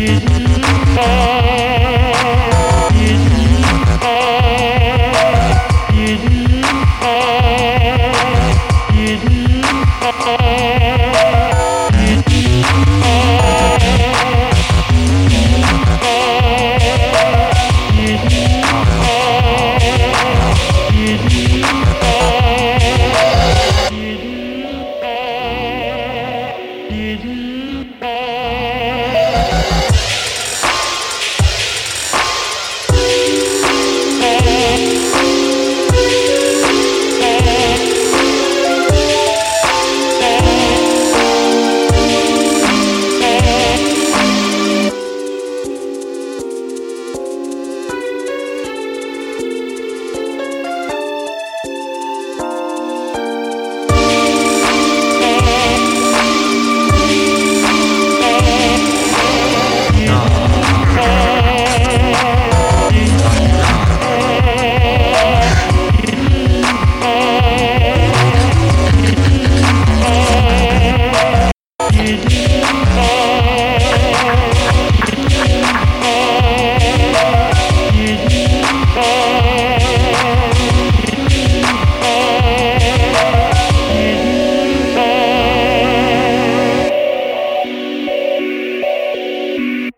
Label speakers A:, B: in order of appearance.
A: जी